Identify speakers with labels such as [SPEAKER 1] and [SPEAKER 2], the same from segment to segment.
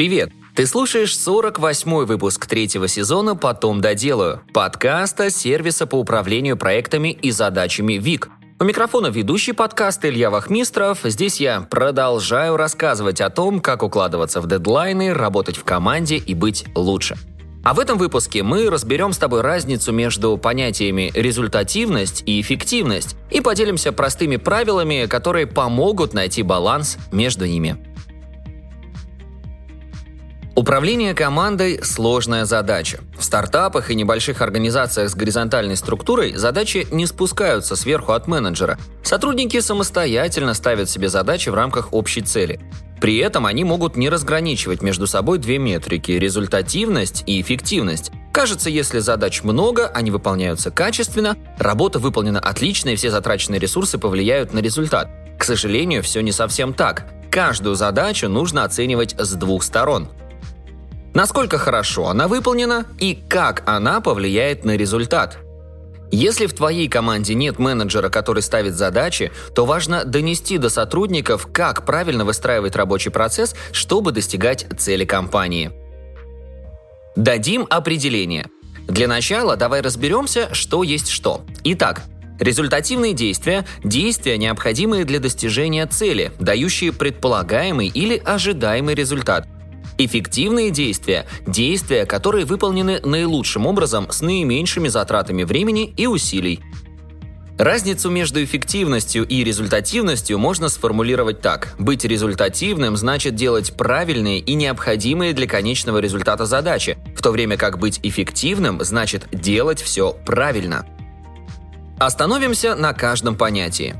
[SPEAKER 1] Привет! Ты слушаешь 48-й выпуск третьего сезона «Потом доделаю» подкаста сервиса по управлению проектами и задачами ВИК. У микрофона ведущий подкаста Илья Вахмистров. Здесь я продолжаю рассказывать о том, как укладываться в дедлайны, работать в команде и быть лучше. А в этом выпуске мы разберем с тобой разницу между понятиями результативность и эффективность и поделимся простыми правилами, которые помогут найти баланс между ними. Управление командой – сложная задача. В стартапах и небольших организациях с горизонтальной структурой задачи не спускаются сверху от менеджера. Сотрудники самостоятельно ставят себе задачи в рамках общей цели. При этом они могут не разграничивать между собой две метрики – результативность и эффективность. Кажется, если задач много, они выполняются качественно, работа выполнена отлично и все затраченные ресурсы повлияют на результат. К сожалению, все не совсем так. Каждую задачу нужно оценивать с двух сторон – Насколько хорошо она выполнена и как она повлияет на результат. Если в твоей команде нет менеджера, который ставит задачи, то важно донести до сотрудников, как правильно выстраивать рабочий процесс, чтобы достигать цели компании. Дадим определение. Для начала давай разберемся, что есть что. Итак, Результативные действия – действия, необходимые для достижения цели, дающие предполагаемый или ожидаемый результат – Эффективные действия – действия, которые выполнены наилучшим образом с наименьшими затратами времени и усилий. Разницу между эффективностью и результативностью можно сформулировать так. Быть результативным значит делать правильные и необходимые для конечного результата задачи, в то время как быть эффективным значит делать все правильно. Остановимся на каждом понятии.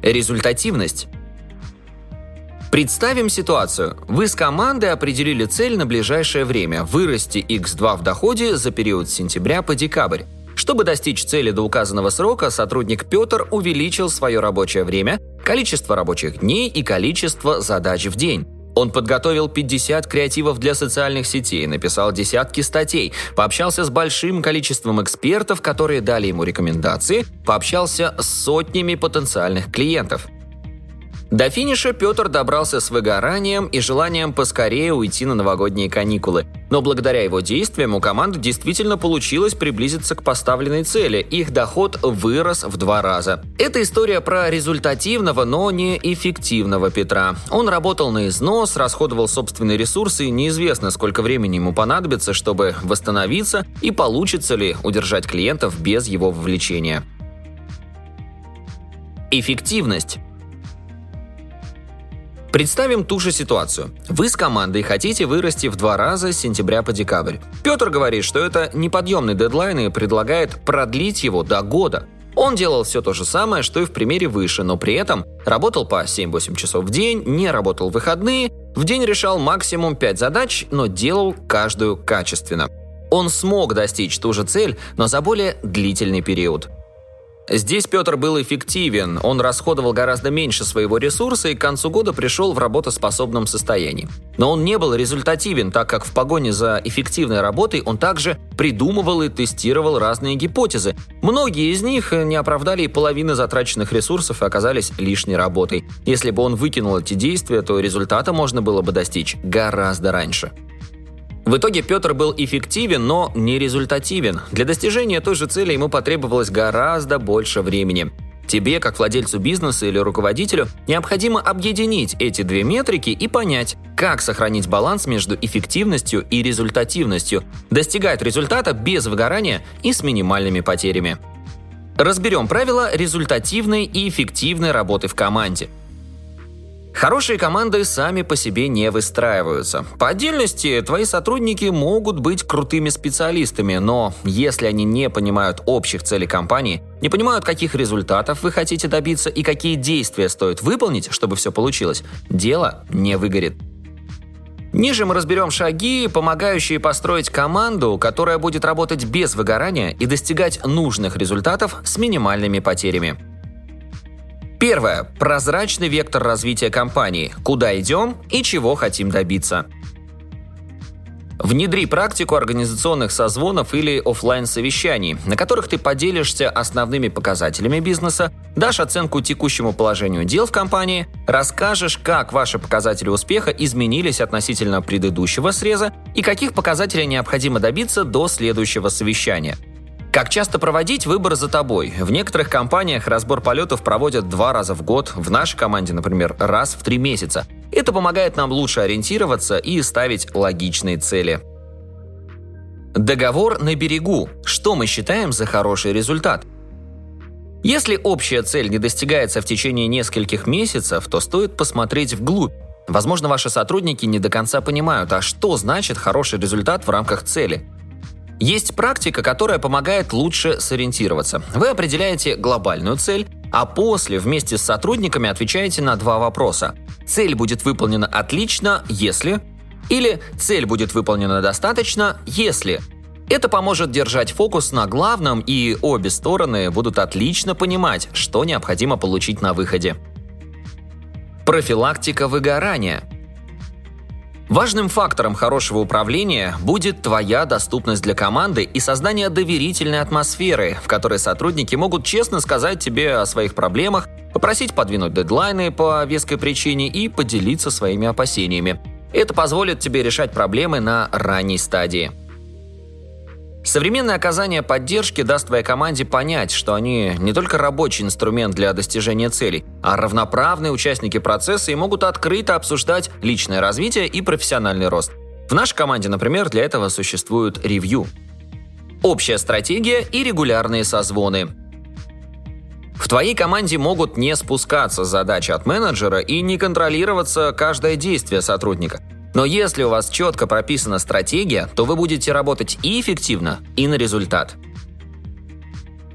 [SPEAKER 1] Результативность Представим ситуацию. Вы с командой определили цель на ближайшее время – вырасти x2 в доходе за период с сентября по декабрь. Чтобы достичь цели до указанного срока, сотрудник Петр увеличил свое рабочее время, количество рабочих дней и количество задач в день. Он подготовил 50 креативов для социальных сетей, написал десятки статей, пообщался с большим количеством экспертов, которые дали ему рекомендации, пообщался с сотнями потенциальных клиентов. До финиша Петр добрался с выгоранием и желанием поскорее уйти на новогодние каникулы. Но благодаря его действиям у команды действительно получилось приблизиться к поставленной цели. Их доход вырос в два раза. Это история про результативного, но не эффективного Петра. Он работал на износ, расходовал собственные ресурсы, и неизвестно, сколько времени ему понадобится, чтобы восстановиться и получится ли удержать клиентов без его вовлечения. Эффективность. Представим ту же ситуацию. Вы с командой хотите вырасти в два раза с сентября по декабрь. Петр говорит, что это неподъемный дедлайн и предлагает продлить его до года. Он делал все то же самое, что и в примере выше, но при этом работал по 7-8 часов в день, не работал в выходные, в день решал максимум 5 задач, но делал каждую качественно. Он смог достичь ту же цель, но за более длительный период. Здесь Петр был эффективен, он расходовал гораздо меньше своего ресурса и к концу года пришел в работоспособном состоянии. Но он не был результативен, так как в погоне за эффективной работой он также придумывал и тестировал разные гипотезы. Многие из них не оправдали и половины затраченных ресурсов и оказались лишней работой. Если бы он выкинул эти действия, то результата можно было бы достичь гораздо раньше. В итоге Петр был эффективен, но не результативен. Для достижения той же цели ему потребовалось гораздо больше времени. Тебе, как владельцу бизнеса или руководителю, необходимо объединить эти две метрики и понять, как сохранить баланс между эффективностью и результативностью, достигать результата без выгорания и с минимальными потерями. Разберем правила результативной и эффективной работы в команде – Хорошие команды сами по себе не выстраиваются. По отдельности, твои сотрудники могут быть крутыми специалистами, но если они не понимают общих целей компании, не понимают, каких результатов вы хотите добиться и какие действия стоит выполнить, чтобы все получилось, дело не выгорит. Ниже мы разберем шаги, помогающие построить команду, которая будет работать без выгорания и достигать нужных результатов с минимальными потерями. Первое. Прозрачный вектор развития компании. Куда идем и чего хотим добиться. Внедри практику организационных созвонов или офлайн совещаний на которых ты поделишься основными показателями бизнеса, дашь оценку текущему положению дел в компании, расскажешь, как ваши показатели успеха изменились относительно предыдущего среза и каких показателей необходимо добиться до следующего совещания. Как часто проводить, выбор за тобой. В некоторых компаниях разбор полетов проводят два раза в год, в нашей команде, например, раз в три месяца. Это помогает нам лучше ориентироваться и ставить логичные цели. Договор на берегу. Что мы считаем за хороший результат? Если общая цель не достигается в течение нескольких месяцев, то стоит посмотреть вглубь. Возможно, ваши сотрудники не до конца понимают, а что значит хороший результат в рамках цели. Есть практика, которая помогает лучше сориентироваться. Вы определяете глобальную цель, а после вместе с сотрудниками отвечаете на два вопроса. Цель будет выполнена отлично, если... Или цель будет выполнена достаточно, если... Это поможет держать фокус на главном, и обе стороны будут отлично понимать, что необходимо получить на выходе. Профилактика выгорания. Важным фактором хорошего управления будет твоя доступность для команды и создание доверительной атмосферы, в которой сотрудники могут честно сказать тебе о своих проблемах, попросить подвинуть дедлайны по веской причине и поделиться своими опасениями. Это позволит тебе решать проблемы на ранней стадии. Современное оказание поддержки даст твоей команде понять, что они не только рабочий инструмент для достижения целей, а равноправные участники процесса и могут открыто обсуждать личное развитие и профессиональный рост. В нашей команде, например, для этого существует ревью. Общая стратегия и регулярные созвоны. В твоей команде могут не спускаться задачи от менеджера и не контролироваться каждое действие сотрудника – но если у вас четко прописана стратегия, то вы будете работать и эффективно, и на результат.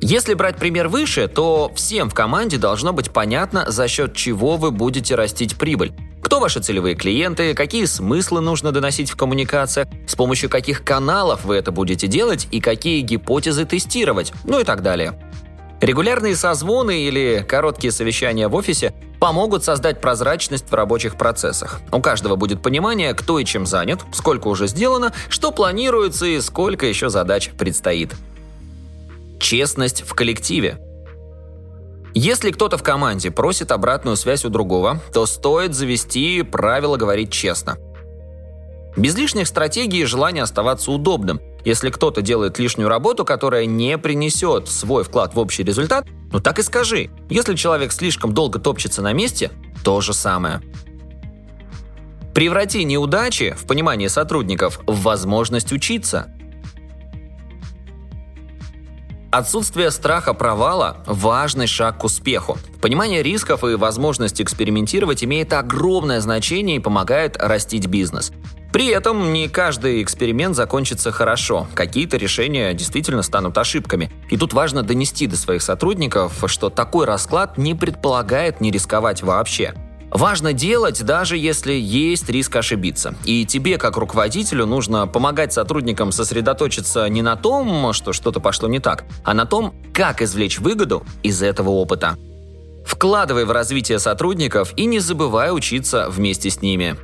[SPEAKER 1] Если брать пример выше, то всем в команде должно быть понятно, за счет чего вы будете растить прибыль. Кто ваши целевые клиенты, какие смыслы нужно доносить в коммуникациях, с помощью каких каналов вы это будете делать и какие гипотезы тестировать, ну и так далее. Регулярные созвоны или короткие совещания в офисе помогут создать прозрачность в рабочих процессах. У каждого будет понимание, кто и чем занят, сколько уже сделано, что планируется и сколько еще задач предстоит. Честность в коллективе. Если кто-то в команде просит обратную связь у другого, то стоит завести правило говорить честно. Без лишних стратегий и желания оставаться удобным. Если кто-то делает лишнюю работу, которая не принесет свой вклад в общий результат, ну так и скажи. Если человек слишком долго топчется на месте, то же самое. Преврати неудачи, в понимании сотрудников, в возможность учиться. Отсутствие страха провала – важный шаг к успеху. Понимание рисков и возможность экспериментировать имеет огромное значение и помогает растить бизнес. При этом не каждый эксперимент закончится хорошо. Какие-то решения действительно станут ошибками. И тут важно донести до своих сотрудников, что такой расклад не предполагает не рисковать вообще. Важно делать, даже если есть риск ошибиться. И тебе, как руководителю, нужно помогать сотрудникам сосредоточиться не на том, что что-то пошло не так, а на том, как извлечь выгоду из этого опыта. Вкладывай в развитие сотрудников и не забывай учиться вместе с ними.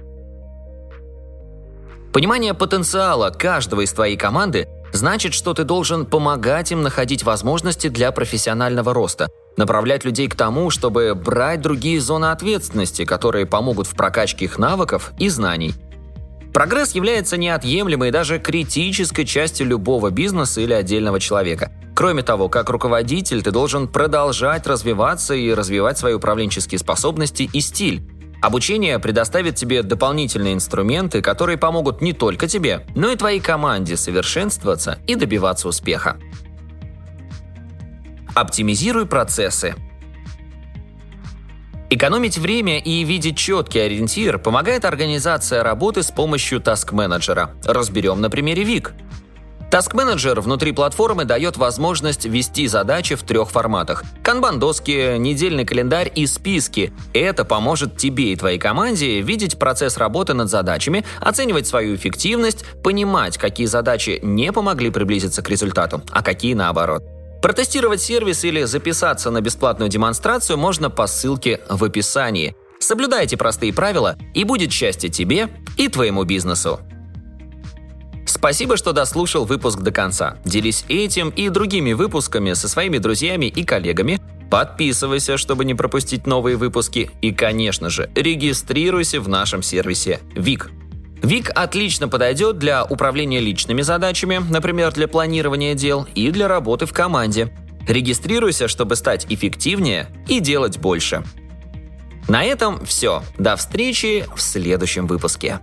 [SPEAKER 1] Понимание потенциала каждого из твоей команды значит, что ты должен помогать им находить возможности для профессионального роста, направлять людей к тому, чтобы брать другие зоны ответственности, которые помогут в прокачке их навыков и знаний. Прогресс является неотъемлемой даже критической частью любого бизнеса или отдельного человека. Кроме того, как руководитель ты должен продолжать развиваться и развивать свои управленческие способности и стиль. Обучение предоставит тебе дополнительные инструменты, которые помогут не только тебе, но и твоей команде совершенствоваться и добиваться успеха. Оптимизируй процессы. Экономить время и видеть четкий ориентир помогает организация работы с помощью таск-менеджера. Разберем на примере Вик. Task Manager внутри платформы дает возможность вести задачи в трех форматах. Канбан-доски, недельный календарь и списки. Это поможет тебе и твоей команде видеть процесс работы над задачами, оценивать свою эффективность, понимать, какие задачи не помогли приблизиться к результату, а какие наоборот. Протестировать сервис или записаться на бесплатную демонстрацию можно по ссылке в описании. Соблюдайте простые правила, и будет счастье тебе и твоему бизнесу. Спасибо, что дослушал выпуск до конца. Делись этим и другими выпусками со своими друзьями и коллегами. Подписывайся, чтобы не пропустить новые выпуски. И, конечно же, регистрируйся в нашем сервисе ВИК. ВИК отлично подойдет для управления личными задачами, например, для планирования дел и для работы в команде. Регистрируйся, чтобы стать эффективнее и делать больше. На этом все. До встречи в следующем выпуске.